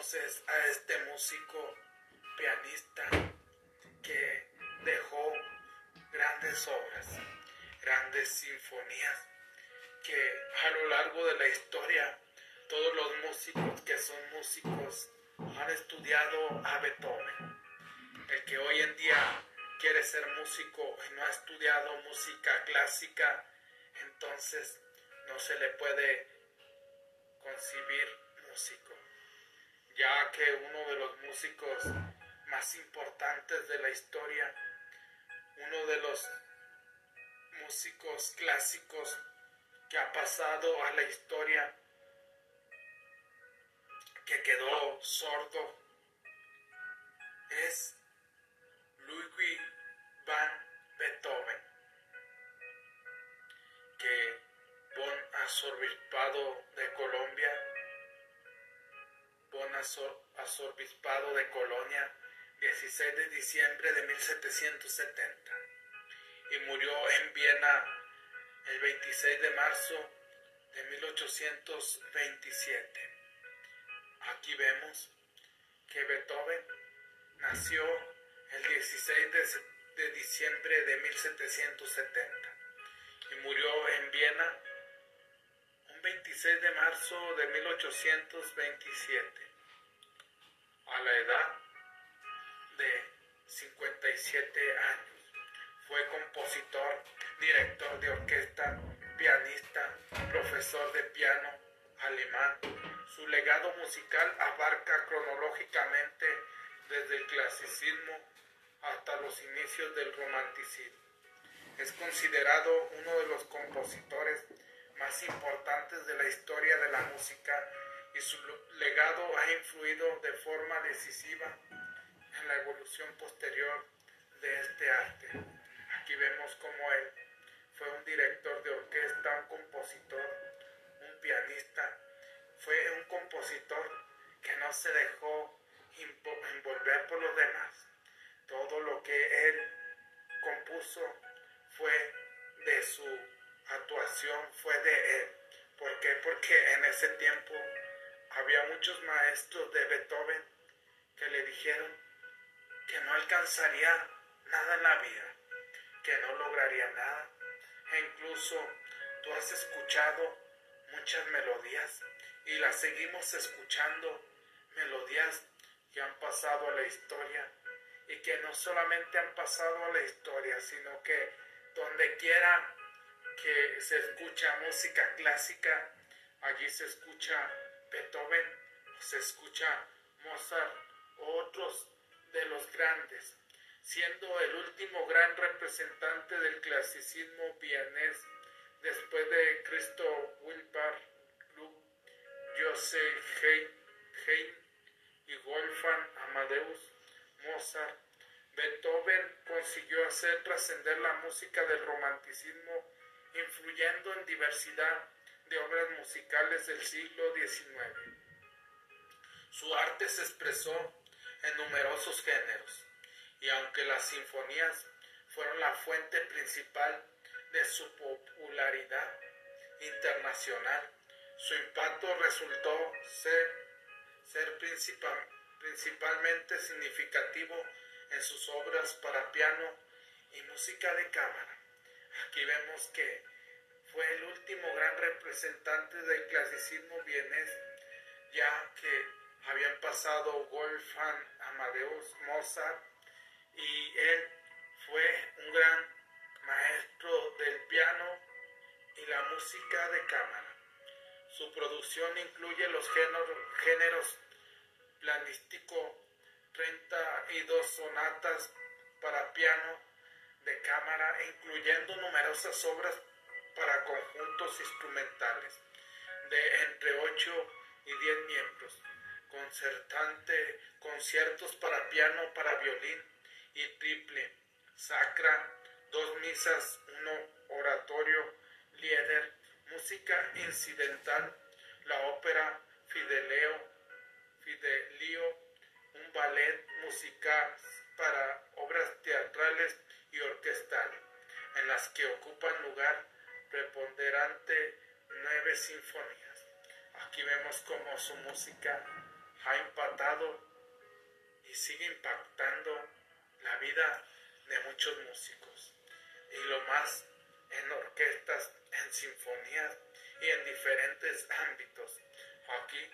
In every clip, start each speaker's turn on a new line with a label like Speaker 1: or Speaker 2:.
Speaker 1: conoces a este músico pianista que dejó grandes obras, grandes sinfonías, que a lo largo de la historia todos los músicos que son músicos han estudiado a Beethoven. El que hoy en día quiere ser músico y no ha estudiado música clásica, entonces no se le puede concebir músico, ya que uno de los músicos más importantes de la historia, uno de los músicos clásicos que ha pasado a la historia, que quedó sordo, es Ludwig van Beethoven, que Bon Azobispado de Colombia, Bon Azobispado de Colonia, 16 de diciembre de 1770, y murió en Viena el 26 de marzo de 1827. Aquí vemos que Beethoven nació el 16 de, diciembre de 1770 y murió en Viena 26 de marzo de 1827 a la edad de 57 años. Fue compositor, director de orquesta, pianista, profesor de piano alemán. Su legado musical abarca cronológicamente desde el clasicismo hasta los inicios del romanticismo. Es considerado uno de los compositores más importantes de la historia de la música y su legado ha influido de forma decisiva en la evolución posterior de este arte. Aquí vemos cómo él fue un director de orquesta, un compositor, un pianista, fue un compositor que no se dejó envolver por los demás. Todo lo que él compuso fue de su actuación, fue de él. ¿Por qué? Porque en ese tiempo había muchos maestros de Beethoven que le dijeron que no alcanzaría nada en la vida, que no lograría nada, e incluso tú has escuchado muchas melodías y las seguimos escuchando, melodías que han pasado a la historia y que no solamente han pasado a la historia, sino que donde quiera que se escucha música clásica, allí se escucha Beethoven, se escucha Mozart o otros de los grandes siendo el último gran representante del clasicismo vienés después de Cristo Wilbur Joseph Haydn y Wolfgang Amadeus Mozart. Beethoven consiguió hacer trascender la música del romanticismo, influyendo en diversidad de obras musicales del siglo XIX. Su arte se expresó en numerosos géneros y aunque las sinfonías fueron la fuente principal de su popularidad internacional, su impacto resultó ser, ser principalmente significativo en sus obras para piano y música de cámara. Aquí vemos que fue el último gran representante del clasicismo vienés, ya que habían pasado Wolfgang Amadeus Mozart, y él fue un gran maestro del piano y la música de cámara. Su producción incluye los géneros, géneros planístico, 32 sonatas para piano de cámara, incluyendo numerosas obras para conjuntos instrumentales de entre 8 y 10 miembros, concertante, conciertos para piano, para violín, y triple, sacra, dos misas, uno oratorio, lieder, música incidental, la ópera Fideleo, Fidelio, un ballet musical para obras teatrales y orquestales, en las que ocupan lugar preponderante nueve sinfonías. Aquí vemos como su música ha impactado y sigue impactando la vida de muchos músicos. Y lo más en orquestas, en sinfonías y en diferentes ámbitos. Aquí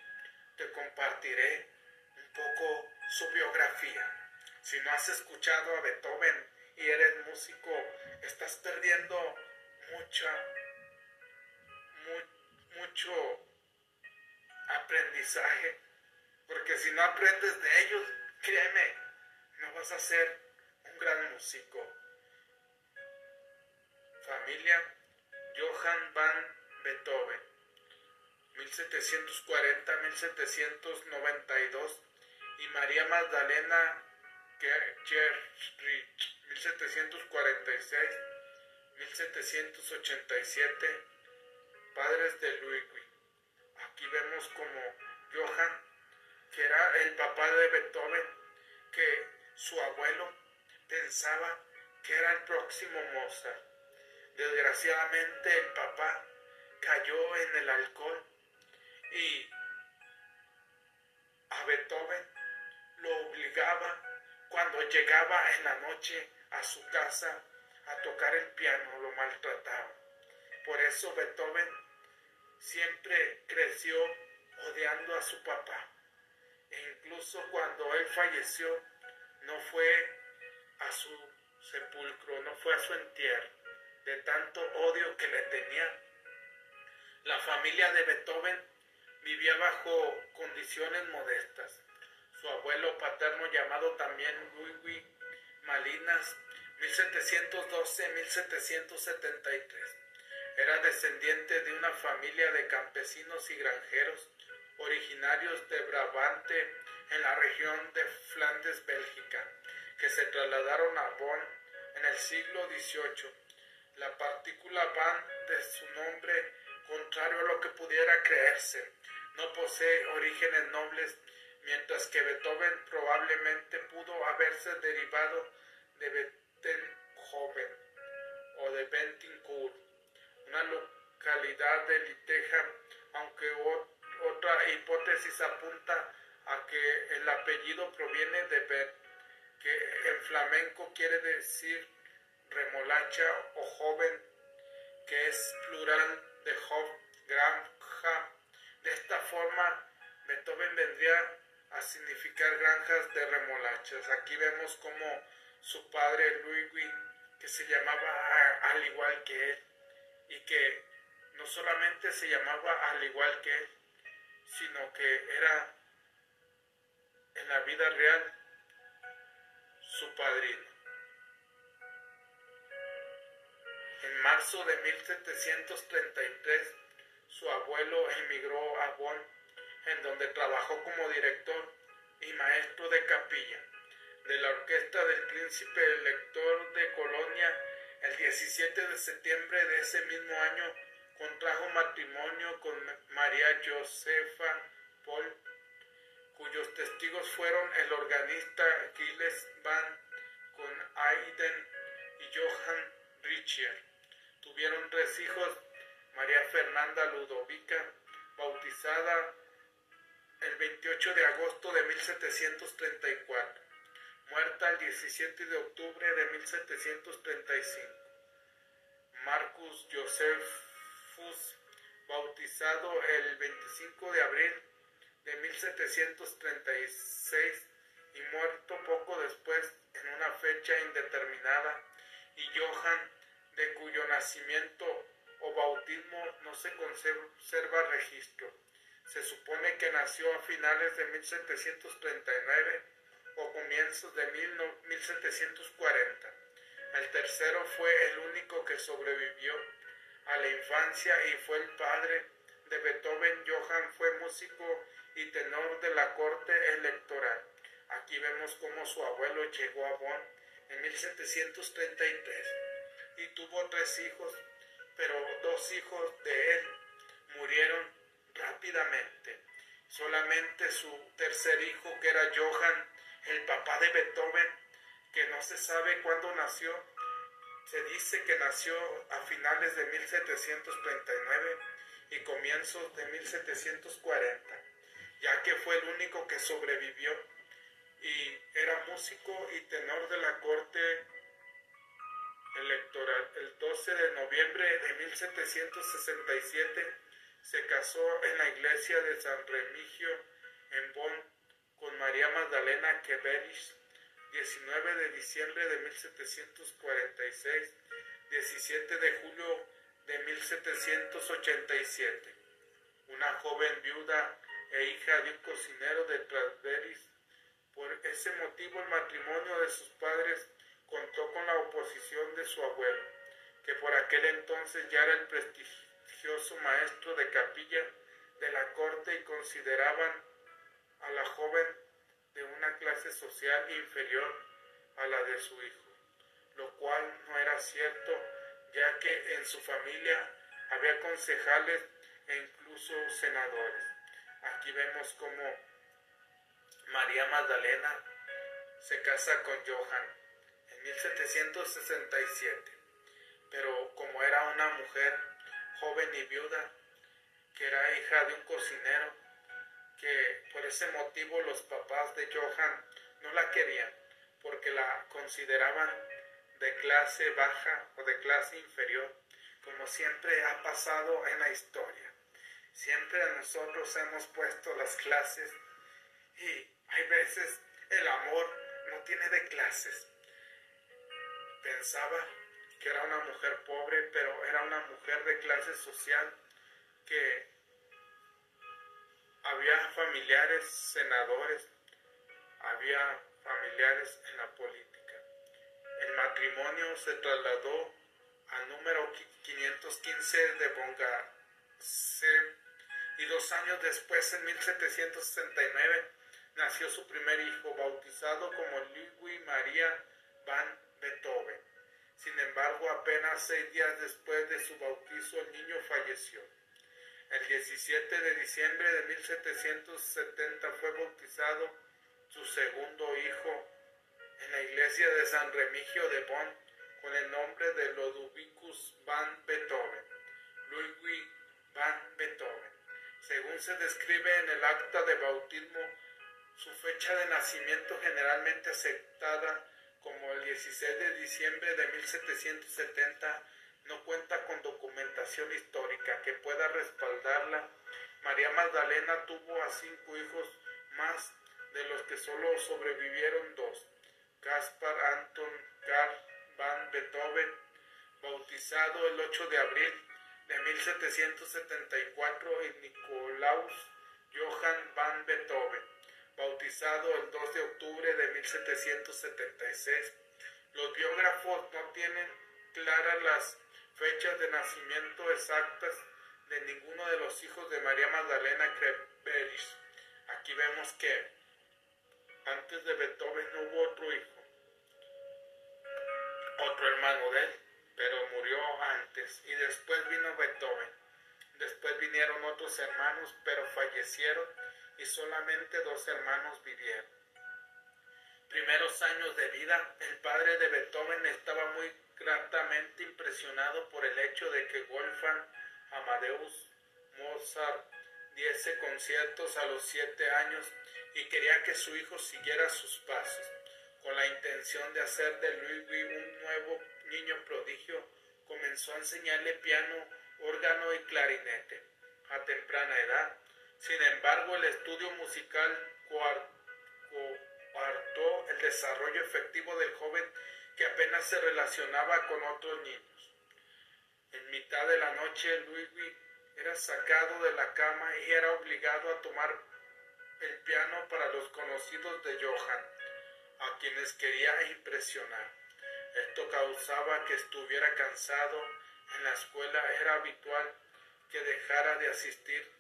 Speaker 1: te compartiré un poco su biografía. Si no has escuchado a Beethoven y eres músico, estás perdiendo mucha, mucho aprendizaje. Porque si no aprendes de ellos, créeme, no vas a ser un gran músico. Familia Johann van Beethoven, 1740-1792, y María Magdalena Gerrich, 1746-1787, padres de Ludwig. Aquí vemos como Johann, que era el papá de Beethoven, que su abuelo pensaba que era el próximo Mozart. Desgraciadamente el papá cayó en el alcohol y a Beethoven lo obligaba cuando llegaba en la noche a su casa a tocar el piano, lo maltrataba. Por eso Beethoven siempre creció odiando a su papá. E incluso cuando él falleció, no fue a su sepulcro, no fue a su entierro, de tanto odio que le tenía. La familia de Beethoven vivía bajo condiciones modestas. Su abuelo paterno, llamado también Luigi Malinas, 1712-1773, era descendiente de una familia de campesinos y granjeros originarios de Brabante en la región de Flandes, Bélgica, que se trasladaron a Bonn en el siglo XVIII. La partícula van de su nombre, contrario a lo que pudiera creerse, no posee orígenes nobles, mientras que Beethoven probablemente pudo haberse derivado de Beethoven o de Bentincourt, una localidad de Liteja, aunque otra hipótesis apunta a que el apellido proviene de Bet, que en flamenco quiere decir remolacha o joven, que es plural de job, granja. De esta forma, Beethoven vendría a significar granjas de remolachas. Aquí vemos como su padre Ludwig, que se llamaba al igual que él, y que no solamente se llamaba al igual que él, sino que era en la vida real su padrino. En marzo de 1733, su abuelo emigró a Bonn, en donde trabajó como director y maestro de capilla de la orquesta del príncipe elector de Colonia. El 17 de septiembre de ese mismo año contrajo matrimonio con María Josefa Paul, cuyos testigos fueron el organista Gilles Van con Aiden y Johann Richier. Tuvieron tres hijos, María Fernanda Ludovica, bautizada el 28 de agosto de 1734, muerta el 17 de octubre de 1735. Marcus Josephus, bautizado el 25 de abril de 1736 y muerto poco después en una fecha indeterminada, y Johann, de cuyo nacimiento o bautismo no se conserva registro. Se supone que nació a finales de 1739 o comienzos de 1740. El tercero fue el único que sobrevivió a la infancia y fue el padre de Beethoven. Johann fue músico y tenor de la corte electoral. Aquí vemos cómo su abuelo llegó a Bonn en 1733 y tuvo tres hijos, pero dos hijos de él murieron rápidamente. Solamente su tercer hijo, que era Johann, el papá de Beethoven, que no se sabe cuándo nació, se dice que nació a finales de 1739 y comienzos de 1740. ya que fue el único que sobrevivió y era músico y tenor de la corte electoral. El 12 de noviembre de 1767 se casó en la iglesia de San Remigio en Bonn con María Magdalena Queveris, 19 de diciembre de 1746, 17 de julio de 1787. Una joven viuda e hija de un cocinero de Trasveris. Por ese motivo el matrimonio de sus padres contó con la oposición de su abuelo, que por aquel entonces ya era el maestro de capilla de la corte y consideraban a la joven de una clase social inferior a la de su hijo, lo cual no era cierto, ya que en su familia había concejales e incluso senadores. Aquí vemos como María Magdalena se casa con Johann en 1767, pero como era una mujer joven y viuda, que era hija de un cocinero, que por ese motivo los papás de Johann no la querían, porque la consideraban de clase baja o de clase inferior, como siempre ha pasado en la historia. Siempre nosotros hemos puesto las clases y hay veces el amor no tiene de clases. Pensaba que era una mujer pobre, pero era una mujer de clase social que había familiares senadores, había familiares en la política. El matrimonio se trasladó al número 515 de Bongace y dos años después, en 1769, nació su primer hijo, bautizado como Ludwig María van Beethoven. Sin embargo, apenas seis días después de su bautizo, el niño falleció. El 17 de diciembre de 1770 fue bautizado su segundo hijo en la iglesia de San Remigio de Bonn con el nombre de Ludwicus van Beethoven. Ludwig van Beethoven. Según se describe en el acta de bautismo, su fecha de nacimiento generalmente aceptada como el 16 de diciembre de 1770 no cuenta con documentación histórica que pueda respaldarla. María Magdalena tuvo a cinco hijos más, de los que solo sobrevivieron dos. Caspar Anton Karl van Beethoven, bautizado el 8 de abril de 1774, y Nicolaus Johann van Beethoven, bautizado el 2 de octubre de 1776. Los biógrafos no tienen claras las fechas de nacimiento exactas de ninguno de los hijos de María Magdalena Kreberich. Aquí vemos que antes de Beethoven no hubo otro hijo, otro hermano de él, pero murió antes y después vino Beethoven. Después vinieron otros hermanos, pero fallecieron y solamente dos hermanos vivieron. Primeros años de vida, el padre de Beethoven estaba muy gratamente impresionado por el hecho de que Wolfgang Amadeus Mozart diese conciertos a los siete años y quería que su hijo siguiera sus pasos, con la intención de hacer de Ludwig un nuevo niño prodigio, comenzó a enseñarle piano, órgano y clarinete a temprana edad. Sin embargo, el estudio musical coartó el desarrollo efectivo del joven que apenas se relacionaba con otros niños. En mitad de la noche, Ludwig era sacado de la cama y era obligado a tomar el piano para los conocidos de Johann, a quienes quería impresionar. Esto causaba que estuviera cansado. En la escuela era habitual que dejara de asistir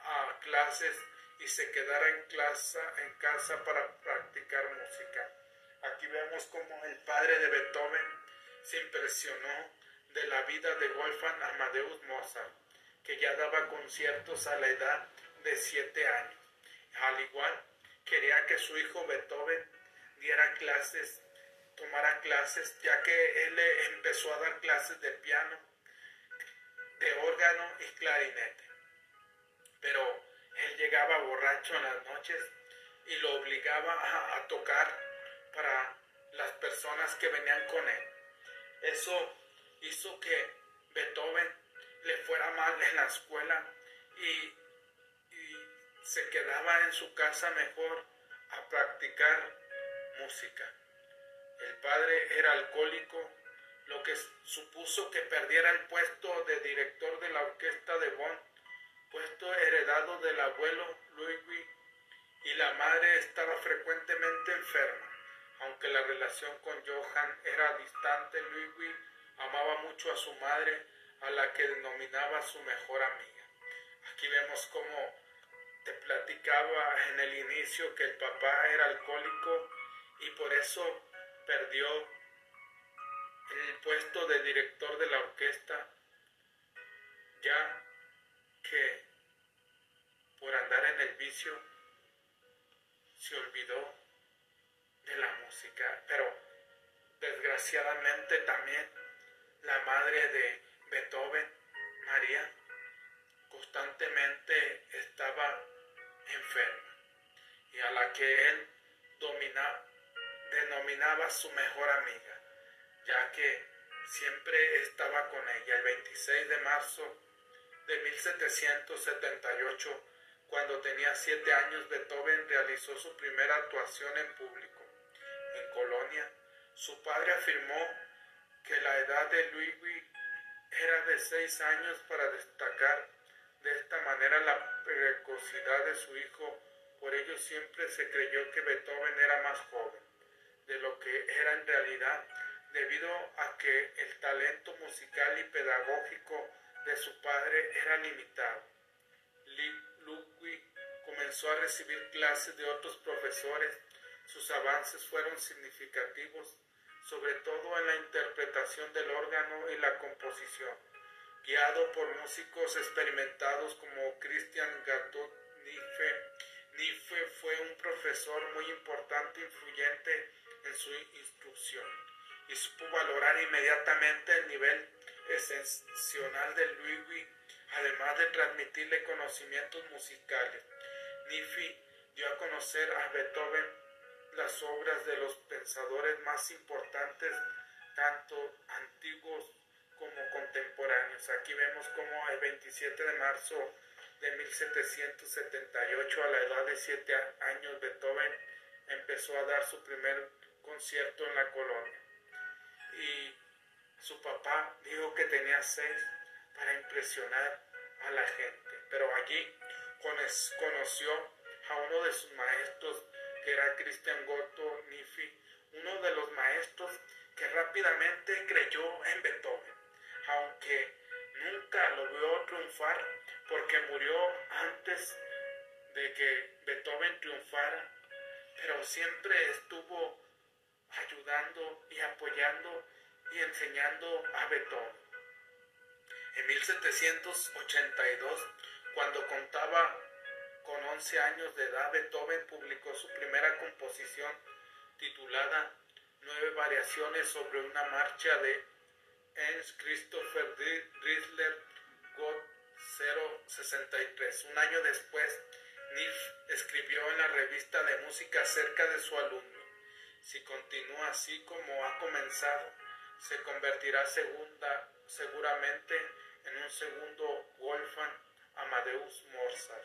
Speaker 1: a clases y se quedara en, en casa para practicar música. Aquí vemos como el padre de Beethoven se impresionó de la vida de Wolfgang Amadeus Mozart, que ya daba conciertos a la edad de siete años. Al igual, quería que su hijo Beethoven diera clases, tomara clases, ya que él empezó a dar clases de piano, de órgano y clarinete. Pero él llegaba borracho en las noches y lo obligaba a, tocar para las personas que venían con él. Eso hizo que Beethoven le fuera mal en la escuela y, se quedaba en su casa mejor a practicar música. El padre era alcohólico, lo que supuso que perdiera el puesto de director de la orquesta de Bonn, puesto heredado del abuelo Ludwig, y la madre estaba frecuentemente enferma. Aunque la relación con Johann era distante, Ludwig amaba mucho a su madre, a la que denominaba su mejor amiga. Aquí vemos cómo te platicaba en el inicio que el papá era alcohólico y por eso perdió el puesto de director de la orquesta, ya que por andar en el vicio se olvidó de la música, pero desgraciadamente también la madre de Beethoven, María, constantemente estaba enferma y a la que él denominaba su mejor amiga, ya que siempre estaba con ella. El 26 de marzo de 1778, cuando tenía siete años, Beethoven realizó su primera actuación en público. En Colonia, su padre afirmó que la edad de Ludwig era de seis años para destacar de esta manera la precocidad de su hijo, por ello siempre se creyó que Beethoven era más joven de lo que era en realidad, debido a que el talento musical y pedagógico de su padre era limitado. Ludwig comenzó a recibir clases de otros profesores, sus avances fueron significativos, sobre todo en la interpretación del órgano y la composición guiado por músicos experimentados como Christian Gatot. Nife fue un profesor muy importante e influyente en su instrucción y supo valorar inmediatamente el nivel excepcional de Ludwig, además de transmitirle conocimientos musicales. Nifi dio a conocer a Beethoven las obras de los pensadores más importantes, tanto antiguos como contemporáneos. Aquí vemos como el 27 de marzo de 1778, a la edad de 7 años, Beethoven empezó a dar su primer concierto en la colonia. Y su papá dijo que tenía seis para impresionar a la gente. Pero allí conoció a uno de sus maestros, que era Christian Goto Nifi, uno de los maestros que rápidamente creyó en Beethoven aunque nunca lo vio triunfar porque murió antes de que Beethoven triunfara, pero siempre estuvo ayudando y apoyando y enseñando a Beethoven. En 1782, cuando contaba con 11 años de edad, Beethoven publicó su primera composición titulada Nueve variaciones sobre una marcha de Ernst Christopher Riesler Gott 063. Un año después, Niff escribió en la revista de música acerca de su alumno. Si continúa así como ha comenzado, se convertirá segunda, seguramente en un segundo Wolfgang Amadeus Mozart.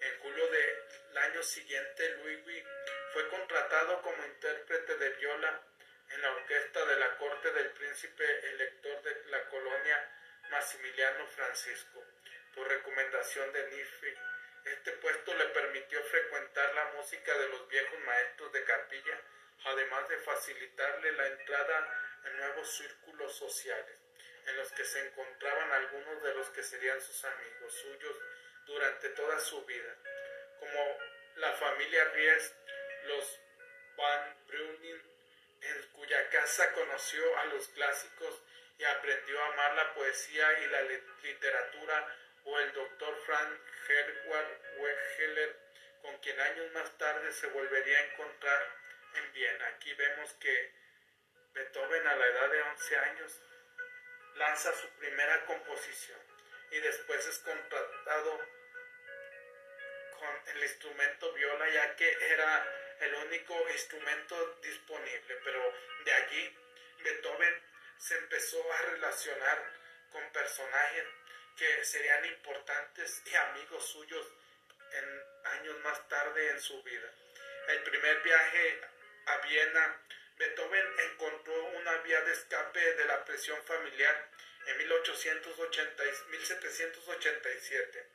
Speaker 1: En julio del año siguiente, Ludwig fue contratado como intérprete de viola en la orquesta de la corte del príncipe elector de la colonia Maximiliano Francisco. Por recomendación de Nifi, este puesto le permitió frecuentar la música de los viejos maestros de capilla, además de facilitarle la entrada en nuevos círculos sociales, en los que se encontraban algunos de los que serían sus amigos suyos durante toda su vida, como la familia Ries, los Van Brunin, en cuya casa conoció a los clásicos y aprendió a amar la poesía y la literatura, o el doctor Frank Herward Wegeler, con quien años más tarde se volvería a encontrar en Viena. Aquí vemos que Beethoven a la edad de 11 años lanza su primera composición y después es contratado con el instrumento viola ya que era el único instrumento disponible, pero de allí Beethoven se empezó a relacionar con personajes que serían importantes y amigos suyos en años más tarde en su vida. El primer viaje a Viena, Beethoven encontró una vía de escape de la presión familiar en 1787,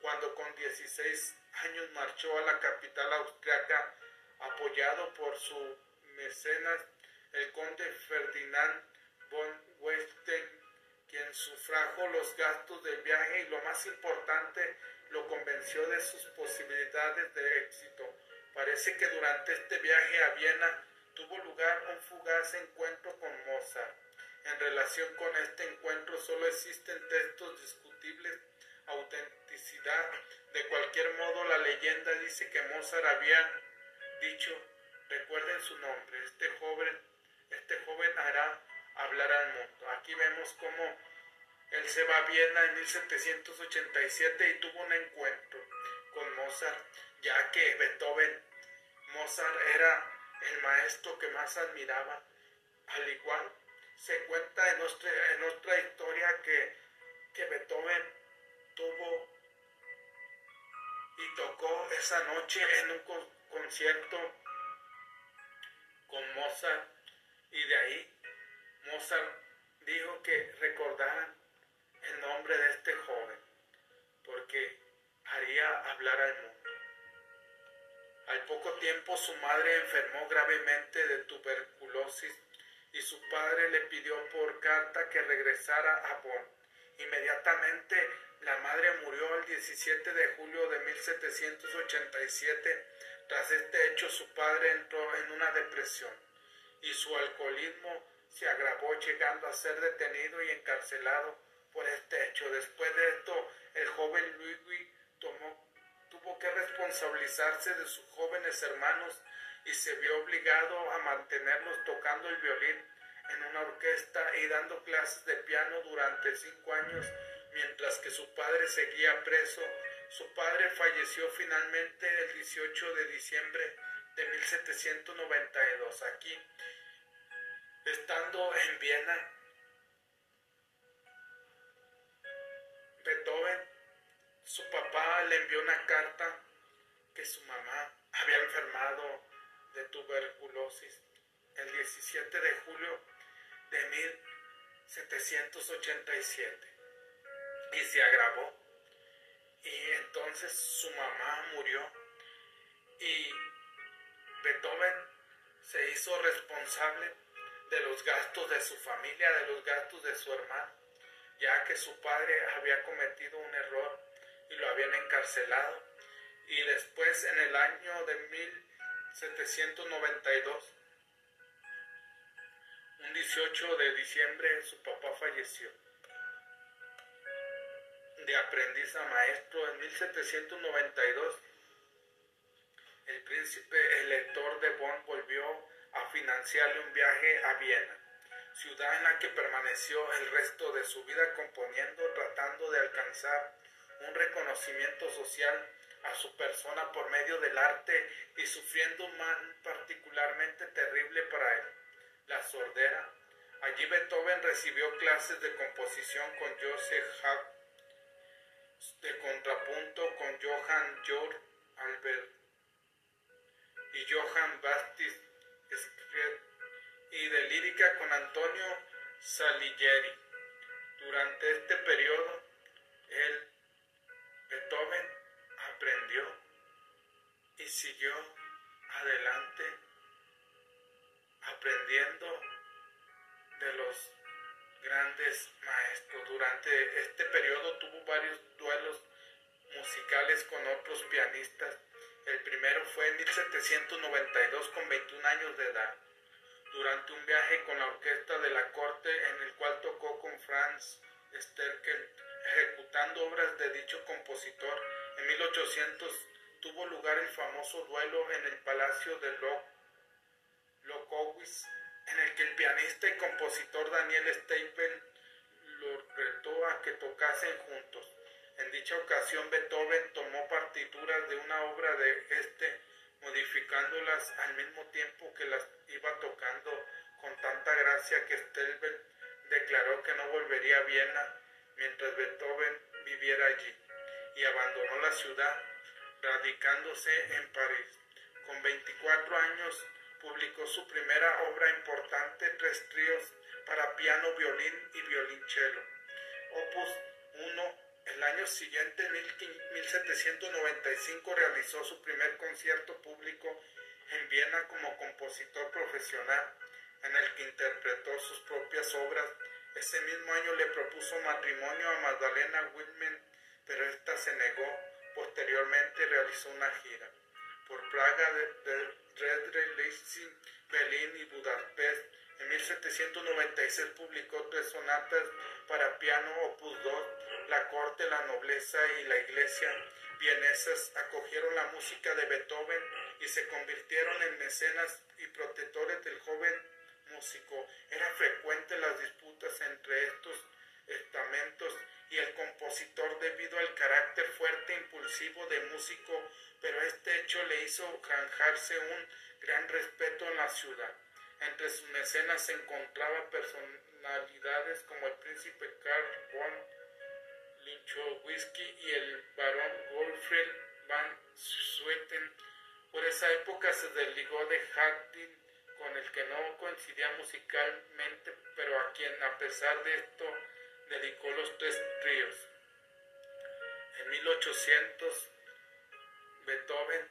Speaker 1: cuando con 16 años marchó a la capital austriaca apoyado por su mecenas, el conde Ferdinand von Westen, quien sufrajo los gastos del viaje y lo más importante, lo convenció de sus posibilidades de éxito. Parece que durante este viaje a Viena tuvo lugar un fugaz encuentro con Mozart. En relación con este encuentro solo existen textos discutibles, autenticidad. De cualquier modo, la leyenda dice que Mozart había dicho, recuerden su nombre, este joven, este joven hará hablar al mundo. Aquí vemos cómo él se va a Viena en 1787 y tuvo un encuentro con Mozart, ya que Beethoven, Mozart era el maestro que más admiraba. Al igual, se cuenta en nuestra, en nuestra historia que, que Beethoven tuvo y tocó esa noche en un concierto con Mozart y de ahí Mozart dijo que recordaran el nombre de este joven porque haría hablar al mundo. Al poco tiempo su madre enfermó gravemente de tuberculosis y su padre le pidió por carta que regresara a Bonn. Inmediatamente la madre murió el 17 de julio de 1787. Tras este hecho su padre entró en una depresión y su alcoholismo se agravó llegando a ser detenido y encarcelado por este hecho. Después de esto, el joven Ludwig tomó tuvo que responsabilizarse de sus jóvenes hermanos y se vio obligado a mantenerlos tocando el violín en una orquesta y dando clases de piano durante cinco años mientras que su padre seguía preso. Su padre falleció finalmente el 18 de diciembre de 1792 aquí. Estando en Viena, Beethoven su papá le envió una carta que su mamá había enfermado de tuberculosis el 17 de julio de 1787 y se agravó. Y entonces su mamá murió y Beethoven se hizo responsable de los gastos de su familia, de los gastos de su hermano, ya que su padre había cometido un error y lo habían encarcelado. Y después, en el año de 1792, un 18 de diciembre, su papá falleció. De aprendiz a maestro, en 1792, el príncipe elector de Bonn volvió a financiarle un viaje a Viena, ciudad en la que permaneció el resto de su vida componiendo, tratando de alcanzar un reconocimiento social a su persona por medio del arte y sufriendo un mal particularmente terrible para él, la sordera. Allí Beethoven recibió clases de composición con Joseph Hack, de contrapunto con Johann Georg Albert y Johann Baptist y de lírica con Antonio Salieri. Durante este periodo, siguió adelante aprendiendo de los grandes maestros. Durante este periodo tuvo varios duelos musicales con otros pianistas. El primero fue en 1792 con 21 años de edad, durante un viaje con la orquesta de la corte en el cual tocó con Franz Sterkel ejecutando obras de dicho compositor. En 1800 tuvo lugar el famoso duelo en el Palacio de Locowitz, en el que el pianista y compositor Daniel Stapel lo retó a que tocasen juntos. En dicha ocasión Beethoven tomó partituras de una obra de este, modificándolas al mismo tiempo que las iba tocando con tanta gracia que Stelbel declaró que no volvería a Viena mientras Beethoven viviera allí y abandonó la ciudad, radicándose en París. Con 24 años publicó su primera obra importante, Tres tríos para piano, violín y violonchelo. Opus 1. El año siguiente, en 1795, realizó su primer concierto público en Viena como compositor profesional, en el que interpretó sus propias obras. Ese mismo año le propuso matrimonio a Magdalena Wilmen, pero ésta se negó. Posteriormente realizó una gira por Praga, de, de Leipzig, Berlín y Budapest en 1796 publicó tres sonatas para piano opus 2. La corte, la nobleza y la iglesia vienesas acogieron la música de Beethoven y se convirtieron en mecenas y protectores del joven músico. Eran frecuentes las disputas entre estos estamentos y el compositor debido al carácter fuerte e impulsivo de músico, pero este hecho le hizo canjarse un gran respeto en la ciudad. Entre sus mecenas se encontraban personalidades como el príncipe Karl von Lynchowski y el barón Gottfried van Swieten. Por esa época se desligó de Haydn, con el que no coincidía musicalmente, pero a quien a pesar de esto dedicó los tres tríos. En 1800, Beethoven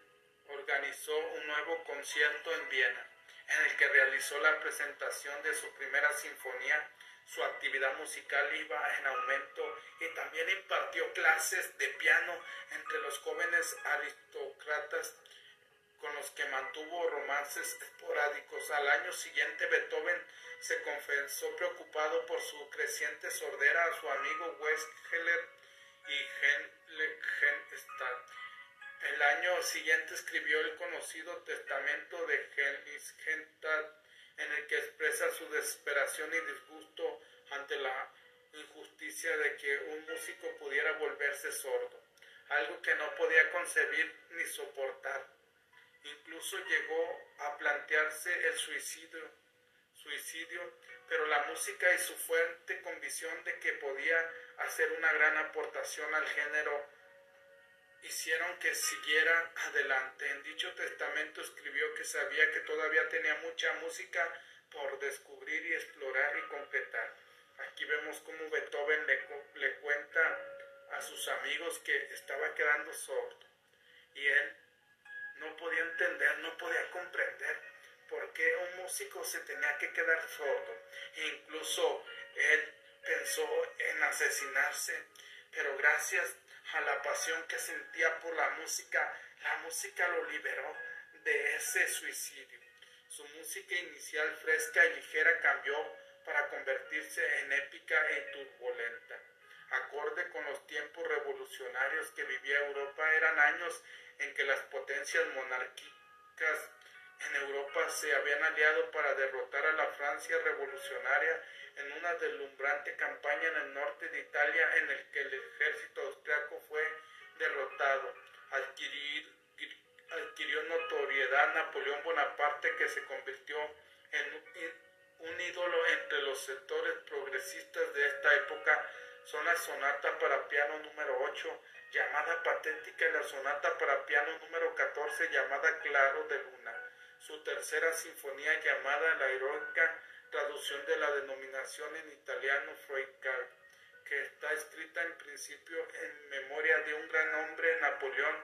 Speaker 1: organizó un nuevo concierto en Viena en el que realizó la presentación de su primera sinfonía. Su actividad musical iba en aumento y también impartió clases de piano entre los jóvenes aristócratas con los que mantuvo romances esporádicos. Al año siguiente Beethoven se confesó preocupado por su creciente sordera a su amigo Heller y Henstadt el año siguiente escribió el conocido Testamento de Gentad, en el que expresa su desesperación y disgusto ante la injusticia de que un músico pudiera volverse sordo, algo que no podía concebir ni soportar. Incluso llegó a plantearse el suicidio, suicidio, pero la música y su fuerte convicción de que podía hacer una gran aportación al género hicieron que siguiera adelante. En dicho testamento escribió que sabía que todavía tenía mucha música por descubrir y explorar y concretar. Aquí vemos cómo Beethoven le, le cuenta a sus amigos que estaba quedando sordo y él no podía entender, no podía comprender por qué un músico se tenía que quedar sordo. E incluso él pensó en asesinarse, pero gracias a la pasión que sentía por la música, la música lo liberó de ese suicidio. Su música inicial fresca y ligera cambió para convertirse en épica y turbulenta. Acorde con los tiempos revolucionarios que vivía Europa, eran años en que las potencias monárquicas en Europa se habían aliado para derrotar a la Francia revolucionaria en una deslumbrante campaña en el norte de Italia en el que el ejército austriaco fue derrotado. adquirió notoriedad Napoleón Bonaparte que se convirtió en un ídolo entre los sectores progresistas de esta época son la sonata para piano número 8 llamada patética y la sonata para piano número 14 llamada Claro de Luna. Su tercera sinfonía llamada La heroica traducción de la denominación en italiano Froicar, que está escrita en principio en memoria de un gran hombre, Napoleón,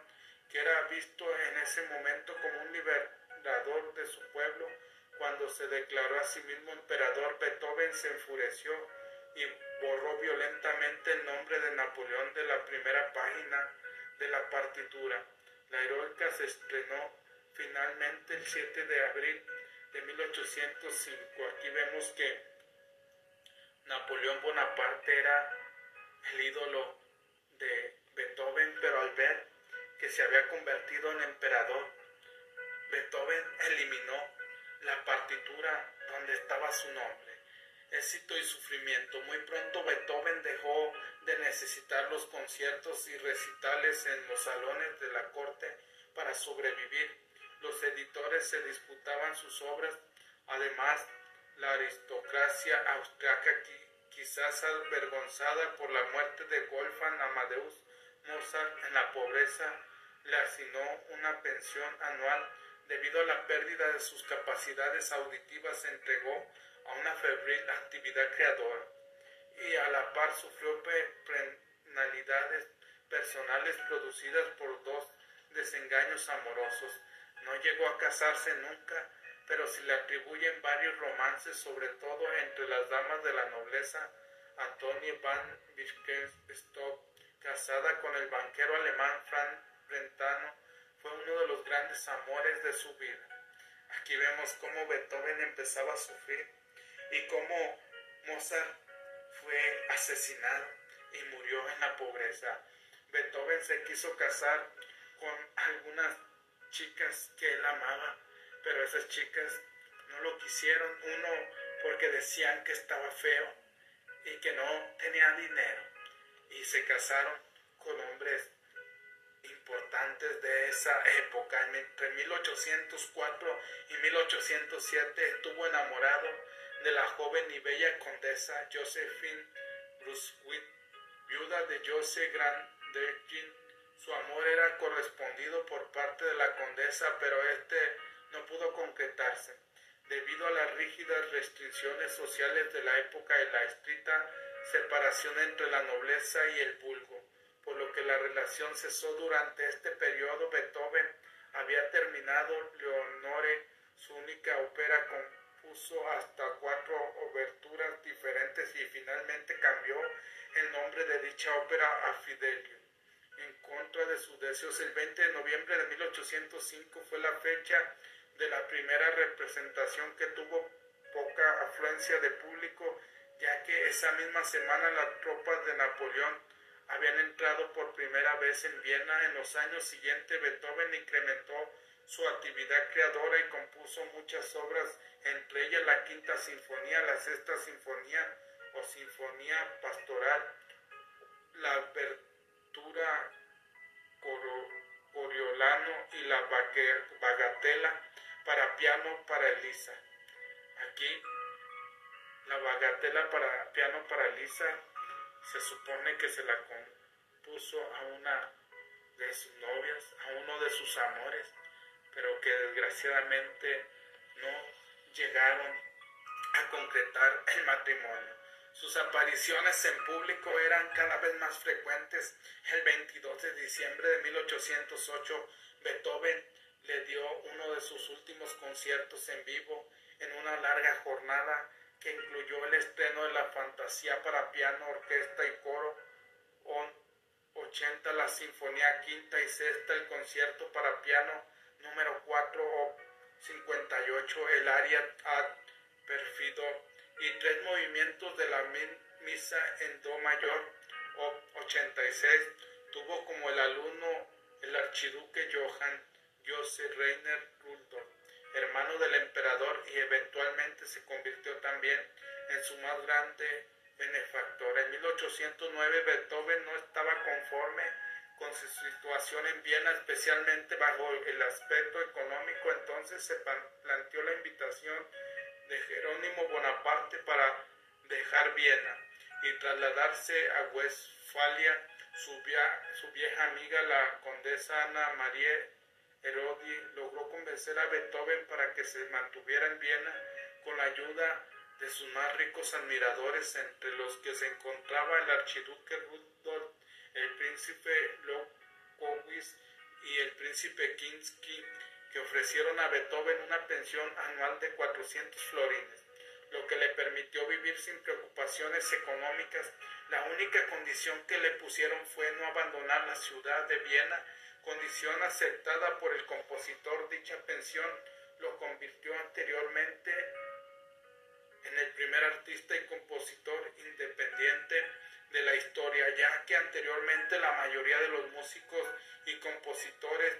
Speaker 1: que era visto en ese momento como un liberador de su pueblo. Cuando se declaró a sí mismo emperador, Beethoven se enfureció y borró violentamente el nombre de Napoleón de la primera página de la partitura. La heroica se estrenó finalmente el 7 de abril de 1805. Aquí vemos que Napoleón Bonaparte era el ídolo de Beethoven, pero al ver que se había convertido en emperador, Beethoven eliminó la partitura donde estaba su nombre. Éxito y sufrimiento. Muy pronto Beethoven dejó de necesitar los conciertos y recitales en los salones de la corte para sobrevivir. Los editores se disputaban sus obras. Además, la aristocracia austriaca, quizás avergonzada por la muerte de Wolfgang Amadeus Mozart en la pobreza, le asignó una pensión anual debido a la pérdida de sus capacidades auditivas, entregó a una febril actividad creadora y a la par sufrió penalidades personales producidas por dos desengaños amorosos. No llegó a casarse nunca, pero se le atribuyen varios romances, sobre todo entre las damas de la nobleza. Antonie van Wittgenstein, casada con el banquero alemán Franz Brentano, fue uno de los grandes amores de su vida. Aquí vemos cómo Beethoven empezaba a sufrir y cómo Mozart fue asesinado y murió en la pobreza. Beethoven se quiso casar con algunas chicas que él amaba, pero esas chicas no lo quisieron, uno porque decían que estaba feo y que no tenía dinero, y se casaron con hombres importantes de esa época. Entre 1804 y 1807 estuvo enamorado de la joven y bella condesa Josephine Brunswick, viuda de Joseph Grandechin. Su amor era correspondido por parte de la condesa, pero este no pudo concretarse debido a las rígidas restricciones sociales de la época y la estricta separación entre la nobleza y el vulgo, por lo que la relación cesó durante este periodo. Beethoven había terminado Leonore, su única ópera hasta cuatro oberturas diferentes y finalmente cambió el nombre de dicha ópera a Fidelio. En contra de sus deseos, el 20 de noviembre de 1805 fue la fecha de la primera representación que tuvo poca afluencia de público, ya que esa misma semana las tropas de Napoleón habían entrado por primera vez en Viena. En los años siguientes Beethoven incrementó su actividad creadora y compuso muchas obras, entre ellas la Quinta Sinfonía, la Sexta Sinfonía o Sinfonía Pastoral, la Abertura Coriolano y la Bagatela para piano para Elisa. Aquí la bagatela para piano para Elisa se supone que se la compuso a una de sus novias, a uno de sus amores, pero que desgraciadamente no llegaron a concretar el matrimonio. Sus apariciones en público eran cada vez más frecuentes. El 22 de diciembre de 1808, Beethoven le dio uno de sus últimos conciertos en vivo en una larga jornada que incluyó el estreno de la fantasía para piano, orquesta y coro, 80 la Sinfonía Quinta y Sexta, el concierto para piano número 4 o 58, el aria ad perfido y tres movimientos de la misa en do mayor o 86. Tuvo como el alumno el archiduque Johann Joseph Reiner Rudolf, hermano del emperador y eventualmente se convirtió también en su más grande benefactor. En 1809 Beethoven no estaba conforme con su situación en Viena, especialmente bajo el aspecto económico, entonces se planteó la invitación de Jerónimo Bonaparte para dejar Viena y trasladarse a Westfalia. Su, vieja amiga, la condesa Ana María Herodi logró convencer a Beethoven para que se mantuviera en Viena con la ayuda de sus más ricos admiradores, entre los que se encontraba el archiduque Rudolf, el príncipe Lobkowitz y el príncipe Kinsky, que ofrecieron a Beethoven una pensión anual de 400 florines, lo que le permitió vivir sin preocupaciones económicas. La única condición que le pusieron fue no abandonar la ciudad de Viena condición aceptada por el compositor, dicha pensión lo convirtió anteriormente en el primer artista y compositor independiente de la historia, ya que anteriormente la mayoría de los músicos y compositores,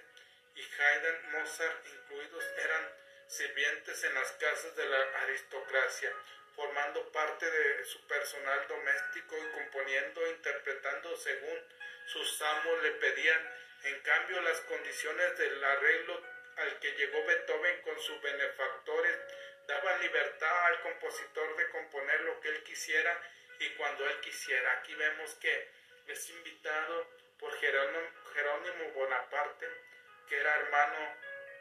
Speaker 1: y Haydn, Mozart incluidos, eran sirvientes en las casas de la aristocracia. formando parte de su personal doméstico y componiendo, interpretando según sus amos le pedían. En cambio, las condiciones del arreglo al que llegó Beethoven con sus benefactores daban libertad al compositor de componer lo que él quisiera y cuando él quisiera. Aquí vemos que es invitado por Jerónimo Bonaparte, que era hermano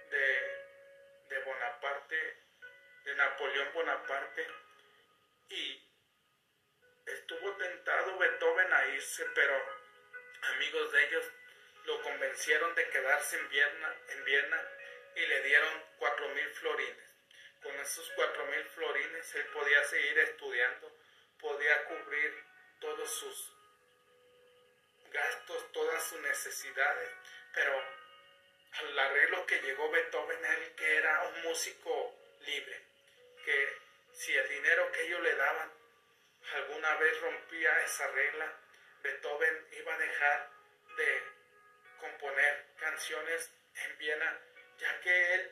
Speaker 1: de, de Bonaparte, de Napoleón Bonaparte, y estuvo tentado Beethoven a irse, pero amigos de ellos lo convencieron de quedarse en Viena, en Viena y le dieron cuatro mil florines. Con esos cuatro mil florines él podía seguir estudiando, podía cubrir todos sus gastos, todas sus necesidades, pero al arreglo que llegó Beethoven, él que era un músico libre, que si el dinero que ellos le daban alguna vez rompía esa regla, Beethoven iba a dejar de componer canciones en Viena, ya que él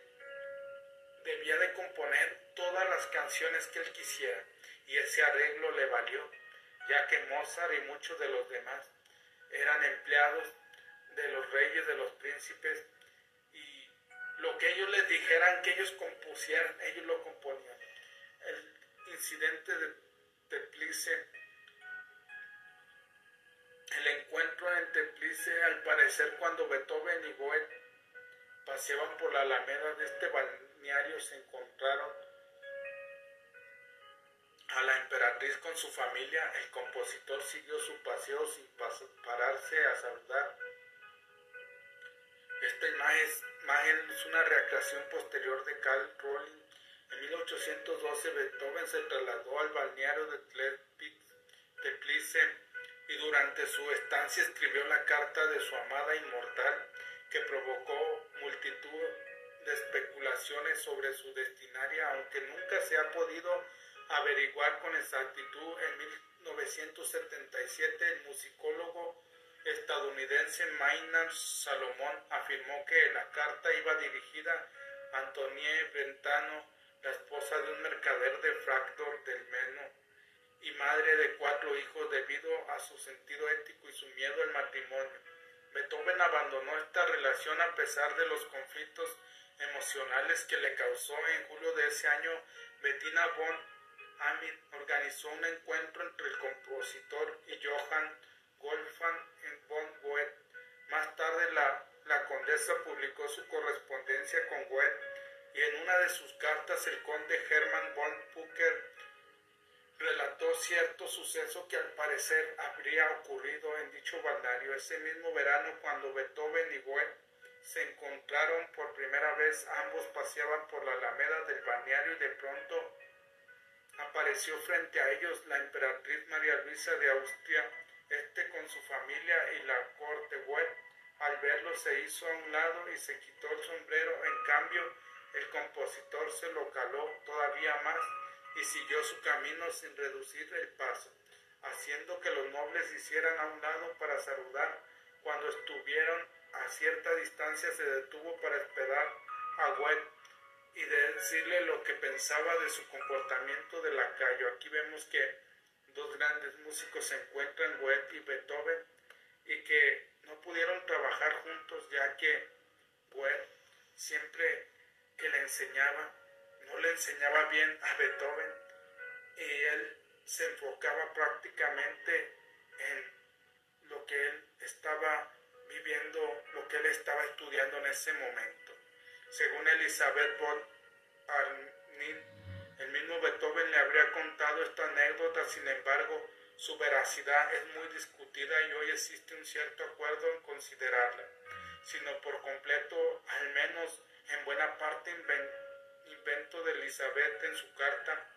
Speaker 1: debía de componer todas las canciones que él quisiera, y ese arreglo le valió, ya que Mozart y muchos de los demás eran empleados de los reyes, de los príncipes, y lo que ellos les dijeran que ellos compusieran, ellos lo componían. El incidente de Teplice, el encuentro en Teplice, al parecer cuando Beethoven y Goethe paseaban por la alameda de este balneario, se encontraron a la emperatriz con su familia, el compositor siguió su paseo sin pararse a saludar. Esta imagen es una recreación posterior de Carl Rolling. En 1812 Beethoven se trasladó al balneario de Teplice y durante su estancia escribió la carta de su amada inmortal que provocó multitud de especulaciones sobre su destinaria, aunque nunca se ha podido averiguar con exactitud. En 1977 el musicólogo estadounidense Maynard Salomón afirmó que la carta iba dirigida a Antonie Brentano, la esposa de un mercader de Fractor del Meno y madre de cuatro hijos debido a su sentido ético y su miedo al matrimonio. Beethoven abandonó esta relación a pesar de los conflictos emocionales que le causó en julio de ese año Bettina von Amit organizó un encuentro entre el compositor y Johann Wolfgang von Goethe. Más tarde la, la condesa publicó su correspondencia con Goethe y en una de sus cartas el conde Hermann von Pucker relató cierto suceso que al parecer habría ocurrido en dicho balneario ese mismo verano cuando Beethoven y Goethe se encontraron por primera vez, ambos paseaban por la alameda del balneario y de pronto apareció frente a ellos la emperatriz María Luisa de Austria, este con su familia y la corte web. Al verlo se hizo a un lado y se quitó el sombrero, en cambio el compositor se lo caló todavía más y siguió su camino sin reducir el paso, haciendo que los nobles hicieran a un lado para saludar. Cuando estuvieron a cierta distancia se detuvo para esperar a Webb y de decirle lo que pensaba de su comportamiento de lacayo. Aquí vemos que dos grandes músicos se encuentran, Goethe y Beethoven, y que no pudieron trabajar juntos ya que Goethe siempre que le enseñaba, no le enseñaba bien a Beethoven y él se enfocaba prácticamente en lo que él estaba viviendo, lo que él estaba estudiando en ese momento. Según Elizabeth von Arnim, el mismo Beethoven le habría contado esta anécdota, sin embargo, su veracidad es muy discutida y hoy existe un cierto acuerdo en considerarla, sino por completo, al menos en buena parte invento de Elizabeth en su carta,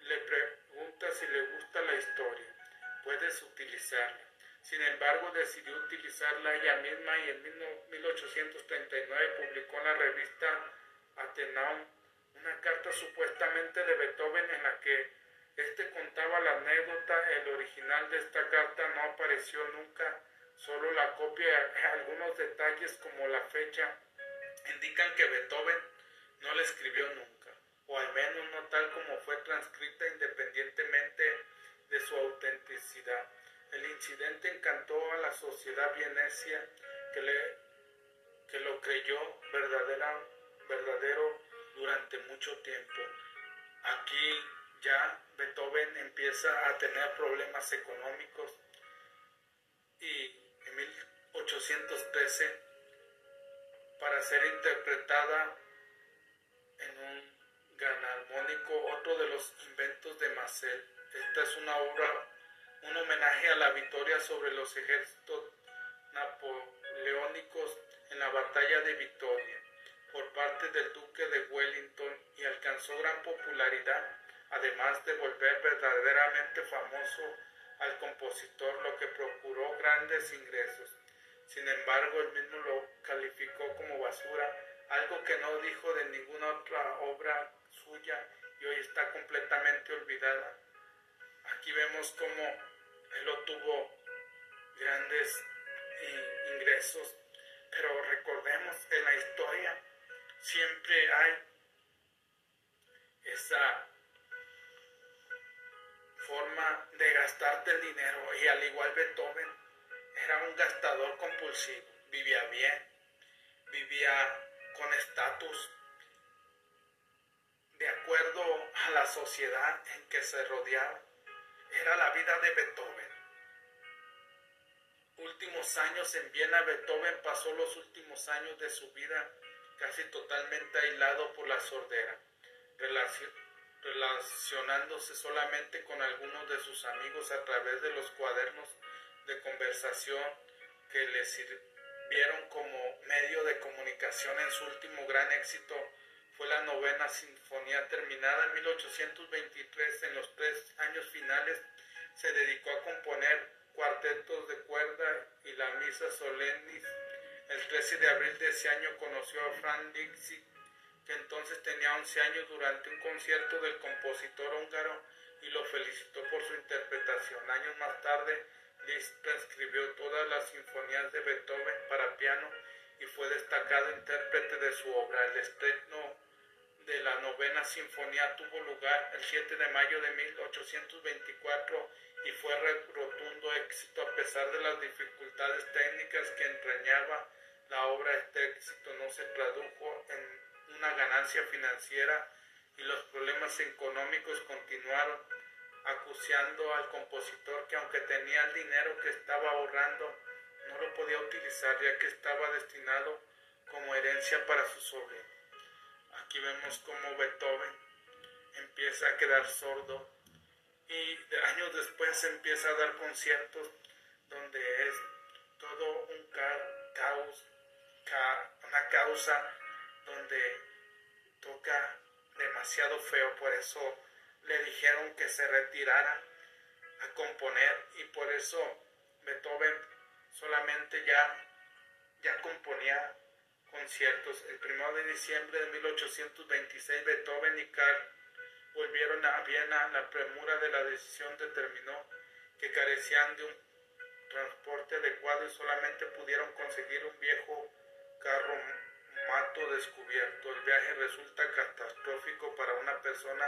Speaker 1: le pregunta si le gusta la historia. Puedes utilizarla. Sin embargo, decidió utilizarla ella misma y en 1839 publicó en la revista Athenaum una carta supuestamente de Beethoven en la que éste contaba la anécdota. El original de esta carta no apareció nunca, solo la copia algunos detalles como la fecha indican que Beethoven no la escribió nunca. o al menos no tal como fue transcrita independientemente de su autenticidad. El incidente encantó a la sociedad vienecia que, le, que lo creyó verdadera, verdadero durante mucho tiempo. Aquí ya Beethoven empieza a tener problemas económicos y en 1813 para ser interpretada en un gran armónico, otro de los inventos de Marcel. Esta es una obra, un homenaje a la victoria sobre los ejércitos napoleónicos en la batalla de Victoria por parte del duque de Wellington y alcanzó gran popularidad, además de volver verdaderamente famoso al compositor, lo que procuró grandes ingresos. Sin embargo, él mismo lo calificó como basura, algo que no dijo de ninguna otra obra suya y hoy está completamente olvidada. Aquí vemos cómo él obtuvo grandes eh, ingresos, pero recordemos en la historia siempre hay esa forma de gastarte el dinero y al igual Beethoven era un gastador compulsivo, vivía bien, vivía con estatus, de acuerdo a la sociedad en que se rodeaba. Era la vida de Beethoven. Últimos años en Viena, Beethoven pasó los últimos años de su vida casi totalmente aislado por la sordera, relacionándose solamente con algunos de sus amigos a través de los cuadernos de conversación que le sirvieron como medio de comunicación en su último gran éxito fue la novena sinfonía terminada en 1823. En los tres años finales se dedicó a componer cuartetos de cuerda y la misa solemnis. El 13 de abril de ese año conoció a Franz Dixit, que entonces tenía 11 años durante un concierto del compositor húngaro y lo felicitó por su interpretación. Años más tarde Liszt transcribió todas las sinfonías de Beethoven para piano y fue destacado intérprete de su obra. El estreno de la novena sinfonía tuvo lugar el 7 de mayo de 1824 y fue rotundo éxito a pesar de las dificultades técnicas que entrañaba la obra. Este éxito no se tradujo en una ganancia financiera y los problemas económicos continuaron acuciando al compositor que aunque tenía el dinero que estaba ahorrando, no lo podía utilizar ya que estaba destinado como herencia para su sobrino. Aquí vemos cómo Beethoven empieza a quedar sordo y años después empieza a dar conciertos donde es todo un caos, una causa donde toca demasiado feo, por eso le dijeron que se retirara a componer y por eso Beethoven solamente ya, ya componía conciertos. El 1 de diciembre de 1826 Beethoven y Karl volvieron a Viena. La premura de la decisión determinó que carecían de un transporte adecuado y solamente pudieron conseguir un viejo carro mato descubierto. El viaje resulta catastrófico para una persona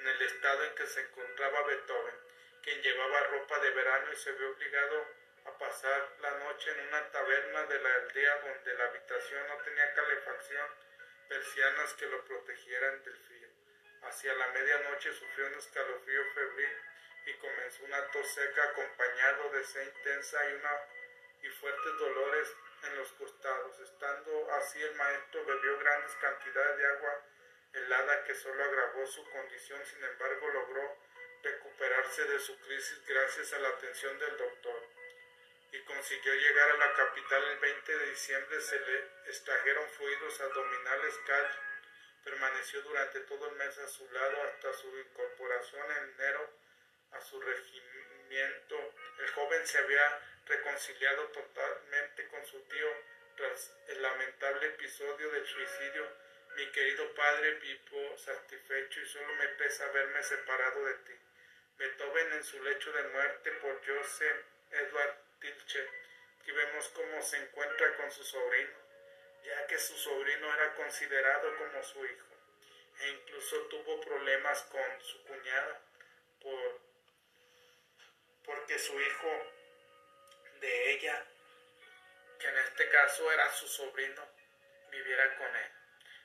Speaker 1: en el estado en que se encontraba Beethoven, quien llevaba ropa de verano y se vio obligado a pasar la noche en una taberna de la aldea donde la habitación no tenía calefacción, persianas que lo protegieran del frío. Hacia la medianoche sufrió un escalofrío febril y comenzó una tos seca acompañado de sed intensa y, una, y fuertes dolores en los costados. Estando así el maestro bebió grandes cantidades de agua helada que solo agravó su condición, sin embargo logró recuperarse de su crisis gracias a la atención del doctor y consiguió llegar a la capital el 20 de diciembre. Se le extrajeron fluidos abdominales. Cal permaneció durante todo el mes a su lado hasta su incorporación en enero a su regimiento. El joven se había reconciliado totalmente con su tío tras el lamentable episodio del suicidio mi querido padre vivo satisfecho y solo me pesa haberme separado de ti. Beethoven en su lecho de muerte por Joseph Edward Tilche, que vemos cómo se encuentra con su sobrino, ya que su sobrino era considerado como su hijo, e incluso tuvo problemas con su cuñada por, porque su hijo de ella, que en este caso era su sobrino, viviera con él.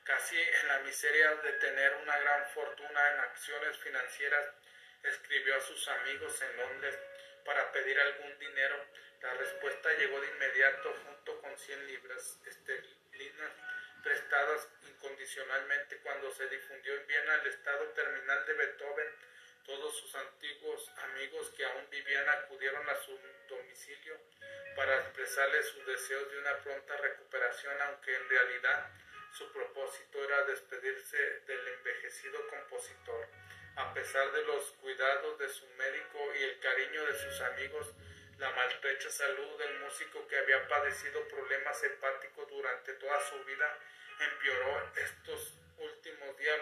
Speaker 1: Casi en la miseria de tener una gran fortuna en acciones financieras, escribió a sus amigos en Londres para pedir algún dinero. La respuesta llegó de inmediato junto con 100 libras esterlinas prestadas incondicionalmente cuando se difundió en Viena el estado terminal de Beethoven. Todos sus antiguos amigos que aún vivían acudieron a su domicilio para expresarle sus deseos de una pronta recuperación, aunque en realidad su propósito era despedirse del envejecido compositor. A pesar de los cuidados de su médico y el cariño de sus amigos, la maltrecha salud del músico que había padecido problemas hepáticos durante toda su vida empeoró estos últimos días.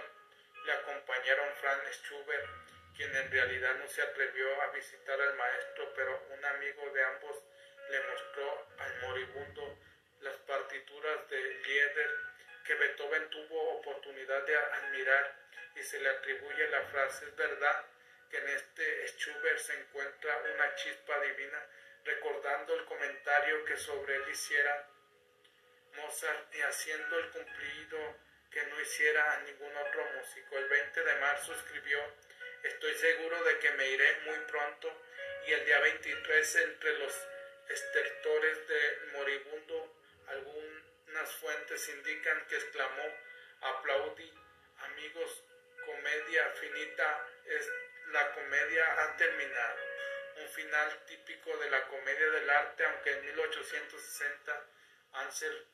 Speaker 1: Le acompañaron Franz Schubert, quien en realidad no se atrevió a visitar al maestro, pero un amigo de ambos le mostró al moribundo las partituras de Lieder que Beethoven tuvo oportunidad de admirar y se le atribuye la frase es verdad que en este Schubert se encuentra una chispa divina, recordando el comentario que sobre él hiciera Mozart y haciendo el cumplido que no hiciera a ningún otro músico. El 20 de marzo escribió, estoy seguro de que me iré muy pronto y el día 23 entre los estertores de moribundo algunas fuentes indican que exclamó, aplaudí, amigos, comedia finita es la comedia ha terminado. Un final típico de la comedia del arte, aunque en 1860 Ansel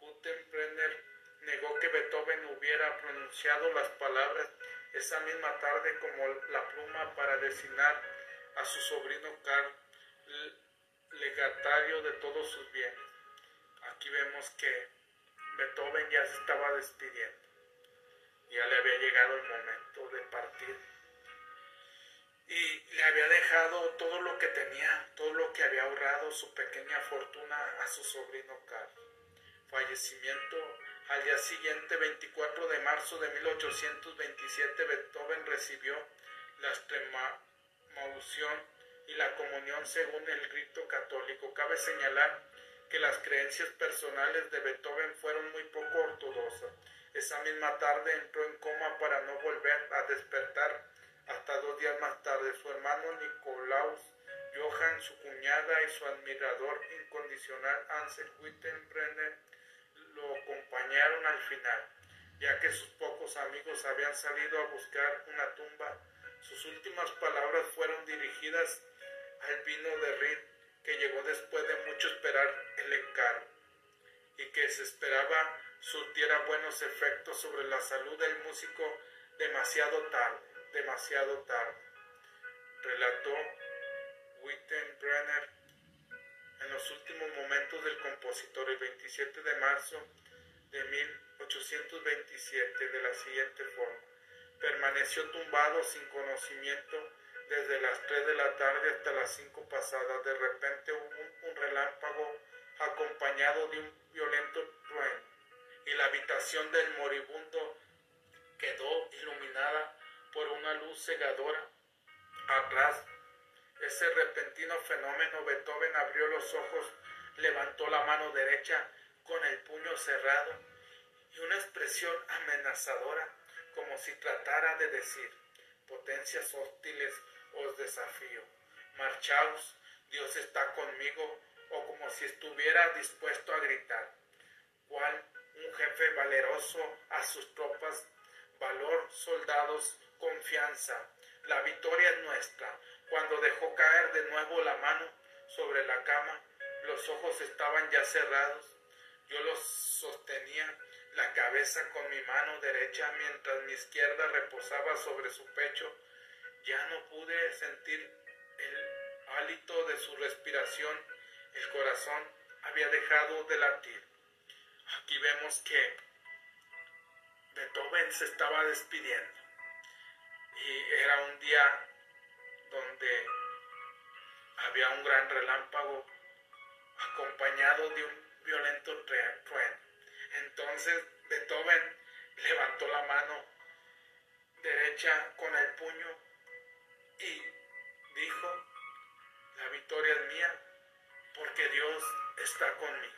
Speaker 1: Huttenbrenner negó que Beethoven hubiera pronunciado las palabras esa misma tarde como la pluma para designar a su sobrino Carl, legatario de todos sus bienes. Aquí vemos que Beethoven ya se estaba despidiendo. Ya le había llegado el momento de partir y le había dejado todo lo que tenía, todo lo que había ahorrado, su pequeña fortuna a su sobrino Carl. Fallecimiento al día siguiente, 24 de marzo de 1827, Beethoven recibió la extremaunción y la comunión según el rito católico. Cabe señalar que las creencias personales de Beethoven fueron muy poco ortodoxas. Esa misma tarde entró en coma para no volver a despertar hasta dos días más tarde, su hermano Nicolaus Johann, su cuñada y su admirador incondicional Ansel Wittenbrenner lo acompañaron al final, ya que sus pocos amigos habían salido a buscar una tumba. Sus últimas palabras fueron dirigidas al vino de Rid, que llegó después de mucho esperar el encargo, y que se esperaba surtiera buenos efectos sobre la salud del músico demasiado tarde demasiado tarde, relató Wittenbrenner en los últimos momentos del compositor el 27 de marzo de 1827 de la siguiente forma. Permaneció tumbado sin conocimiento desde las 3 de la tarde hasta las 5 pasadas. De repente hubo un relámpago acompañado de un violento trueno y la habitación del moribundo quedó una luz cegadora. Atrás, ese repentino fenómeno, Beethoven abrió los ojos, levantó la mano derecha con el puño cerrado y una expresión amenazadora, como si tratara de decir, potencias hostiles os desafío, marchaos, Dios está conmigo, o como si estuviera dispuesto a gritar, cual un jefe valeroso a sus tropas, valor, soldados, confianza. La victoria es nuestra. Cuando dejó caer de nuevo la mano sobre la cama, los ojos estaban ya cerrados. Yo los sostenía la cabeza con mi mano derecha mientras mi izquierda reposaba sobre su pecho. Ya no pude sentir el hálito de su respiración. El corazón había dejado de latir. Aquí vemos que Beethoven se estaba despidiendo y era un día donde había un gran relámpago acompañado de un violento trueno. Entonces Beethoven levantó la mano derecha con el puño y dijo, la victoria es mía porque Dios está conmigo.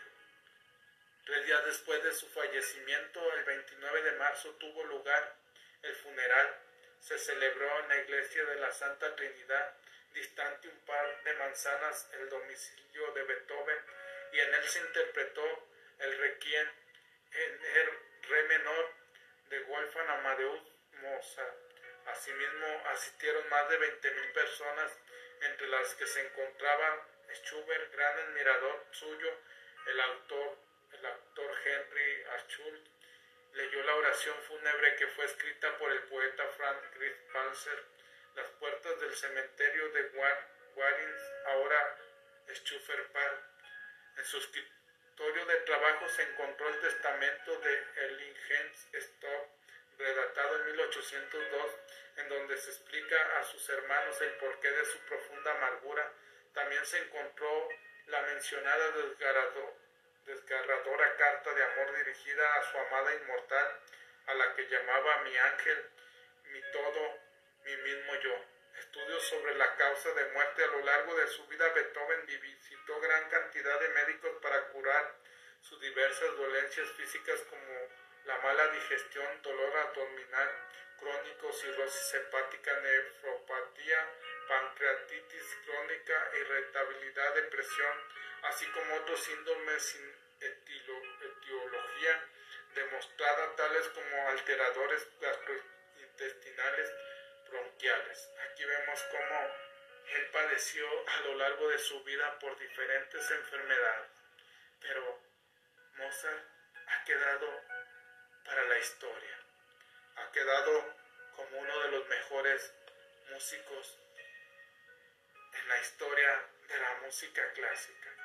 Speaker 1: Tres días después de su fallecimiento, el 29 de marzo, tuvo lugar el funeral. Se celebró en la iglesia de la Santa Trinidad, distante un par de manzanas el domicilio de Beethoven, y en él se interpretó el requiem en el re menor de Wolfgang Amadeus Mozart. Asimismo, asistieron más de 20.000 personas, entre las que se encontraba Schubert, gran admirador suyo, el autor, el actor Henry Schultz, leyó la oración fúnebre que fue escrita por el poeta Franz Panzer. Las puertas del cementerio de Warins, ahora Park. En su escritorio de trabajo se encontró el testamento de Erlingens Stock, redactado en 1802, en donde se explica a sus hermanos el porqué de su profunda amargura. También se encontró la mencionada desgarradora carta de amor dirigida a su amada inmortal, a la que llamaba mi ángel, mi todo, mi mismo yo. Estudios sobre la causa de muerte a lo largo de su vida, Beethoven visitó gran cantidad de médicos para curar sus diversas dolencias físicas como la mala digestión, dolor abdominal crónico, cirrosis hepática, nefropatía, pancreatitis crónica, irritabilidad, depresión, así como otros síndromes sin etiología demostrada, tales como alteradores gastrointestinales bronquiales. Aquí vemos cómo él padeció a lo largo de su vida por diferentes enfermedades, pero Mozart ha quedado para la historia, ha quedado como uno de los mejores músicos en la historia de la música clásica.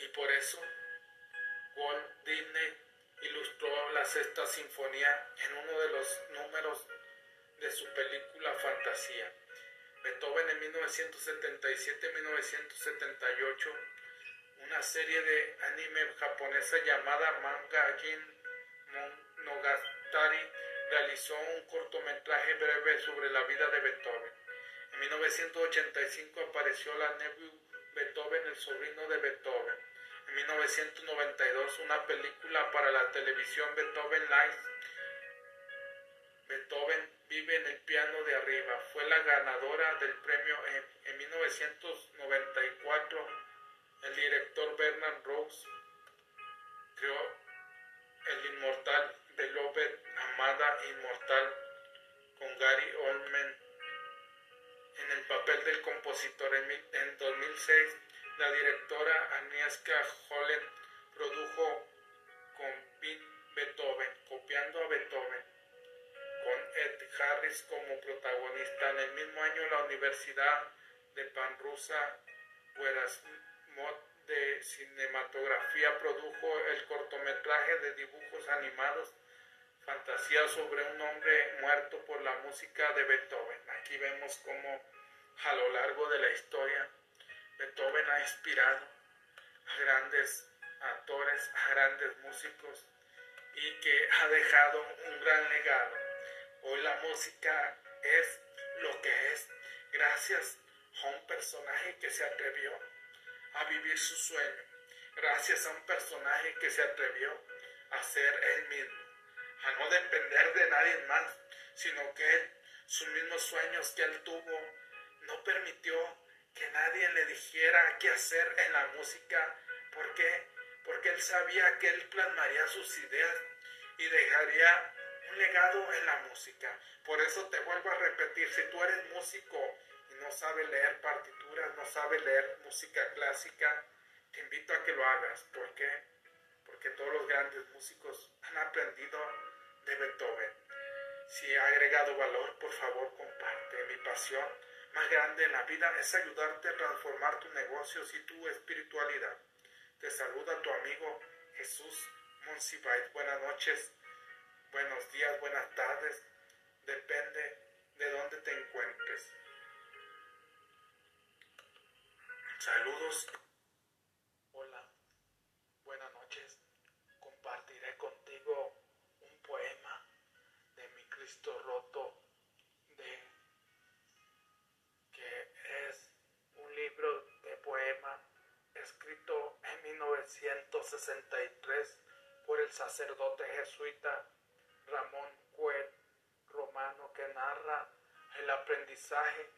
Speaker 1: Y por eso Walt Disney ilustró la sexta sinfonía en uno de los números de su película Fantasía. Beethoven en 1977-1978, una serie de anime japonesa llamada Manga Jin Monogatari realizó un cortometraje breve sobre la vida de Beethoven. En 1985 apareció la Nebula Beethoven, el sobrino de Beethoven. En 1992 una película para la televisión Beethoven Live. Beethoven vive en el piano de arriba. Fue la ganadora del premio en, en 1994. El director Bernard Rose creó el inmortal Beloved, amada inmortal, con Gary Oldman en el papel del compositor. En, 2006, la directora Agnieszka Holland produjo con Beethoven, copiando a Beethoven, con Ed Harris como protagonista. En el mismo año, la Universidad de Panrusa Mod de Cinematografía produjo el cortometraje de dibujos animados Fantasía sobre un hombre muerto por la música de Beethoven. Aquí vemos cómo a lo largo de la historia Beethoven ha inspirado a grandes actores, a grandes músicos y que ha dejado un gran legado. Hoy la música es lo que es gracias a un personaje que se atrevió a vivir su sueño, gracias a un personaje que se atrevió a ser él mismo a no depender de nadie más, sino que él, sus mismos sueños que él tuvo, no permitió que nadie le dijera qué hacer en la música. ¿Por qué? Porque él sabía que él plasmaría sus ideas y dejaría un legado en la música. Por eso te vuelvo a repetir, si tú eres músico y no sabes leer partituras, no sabes leer música clásica, te invito a que lo hagas. ¿Por qué? Porque todos los grandes músicos han aprendido Beethoven. Si ha agregado valor, por favor comparte. Mi pasión más grande en la vida es ayudarte a transformar tus negocios y tu espiritualidad. Te saluda tu amigo Jesús Monsibait. Buenas noches, buenos días, buenas tardes. Depende de dónde te encuentres. Saludos. Cristo roto que es un libro de poema escrito en 1963 por el sacerdote jesuita Ramón Cuet Romano que narra el aprendizaje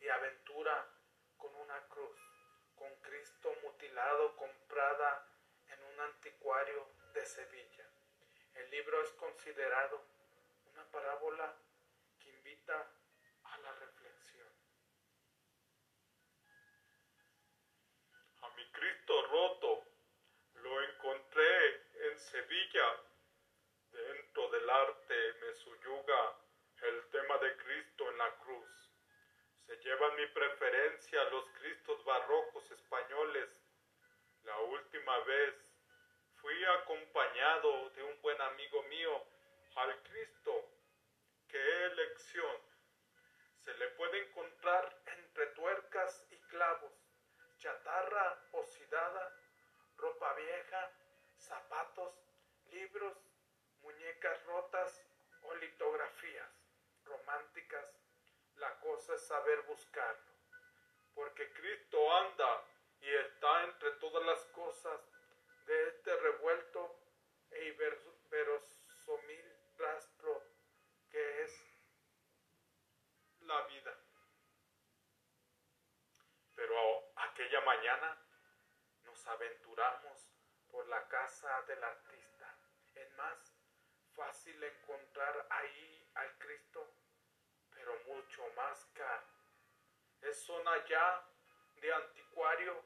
Speaker 1: y aventura con una cruz, con Cristo mutilado comprada en un anticuario de Sevilla. El libro es considerado parábola que invita a la reflexión.
Speaker 2: A mi Cristo roto lo encontré en Sevilla. Dentro del arte me suyuga el tema de Cristo en la cruz. Se llevan mi preferencia los Cristos barrocos españoles. La última vez fui acompañado de un buen amigo mío al Cristo. ¡Qué elección! Se le puede encontrar entre tuercas y clavos, chatarra oxidada, ropa vieja, zapatos, libros, muñecas rotas o litografías románticas. La cosa es saber buscarlo, porque Cristo anda y está entre todas las cosas de este revuelto e verosomil aquella mañana nos aventuramos por la casa del artista. Es más fácil encontrar ahí al Cristo, pero mucho más caro. Es zona ya de anticuario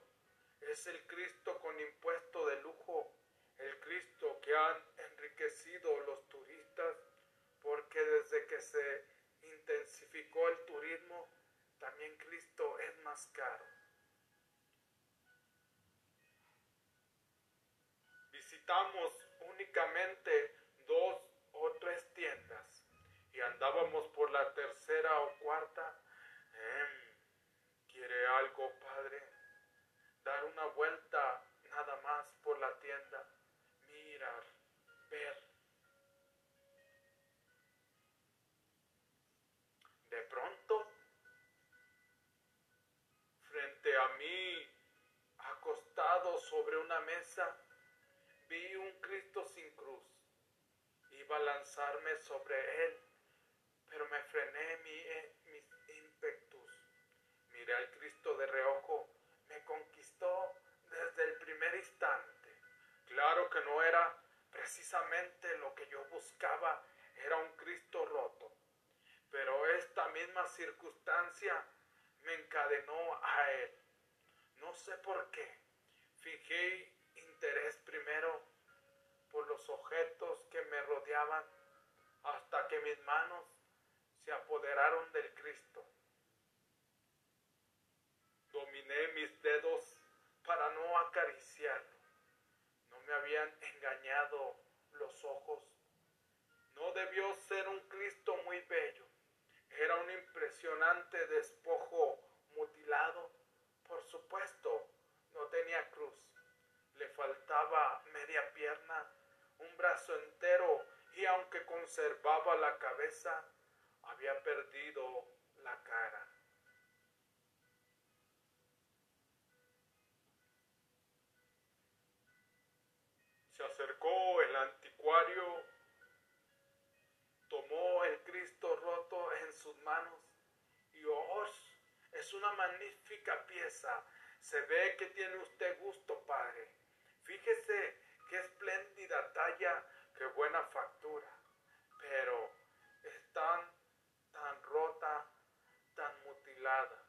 Speaker 2: es el Cristo con impuesto de lujo, el Cristo que han enriquecido los turistas, porque desde que se intensificó el turismo, también Cristo es más caro. Visitamos únicamente dos o tres tiendas y andábamos por la tercera o cuarta. Em, ¿Quiere algo, Padre? dar una vuelta nada más por la tienda, mirar, ver. De pronto, frente a mí, acostado sobre una mesa, vi un Cristo sin cruz. Iba a lanzarme sobre él, pero me frené mi, eh, mis ímpetus. Miré al Cristo de reojo me conquistó desde el primer instante. Claro que no era precisamente lo que yo buscaba, era un Cristo roto. Pero esta misma circunstancia me encadenó a él. No sé por qué. Fijé interés primero por los objetos que me rodeaban hasta que mis manos se apoderaron del Cristo dominé mis dedos para no acariciarlo. No me habían engañado los ojos. No debió ser un Cristo muy bello. Era un impresionante despojo mutilado. Por supuesto, no tenía cruz. Le faltaba media pierna, un brazo entero y aunque conservaba la cabeza, había perdido la cara. se acercó el anticuario, tomó el Cristo roto en sus manos y oh, es una magnífica pieza. Se ve que tiene usted gusto, padre. Fíjese qué espléndida talla, qué buena factura. Pero es tan, tan rota, tan mutilada.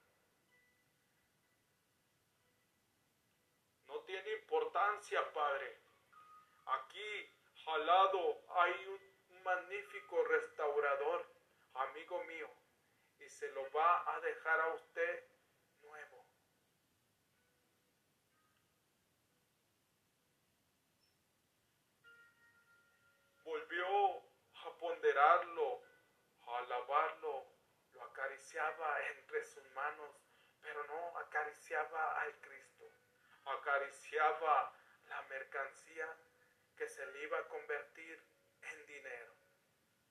Speaker 2: No tiene importancia, padre. Aquí al lado hay un magnífico restaurador, amigo mío, y se lo va a dejar a usted Volvió a ponderarlo, a lavarlo, lo acariciaba entre sus manos, pero no acariciaba al Cristo, acariciaba la mercancía que se le iba a convertir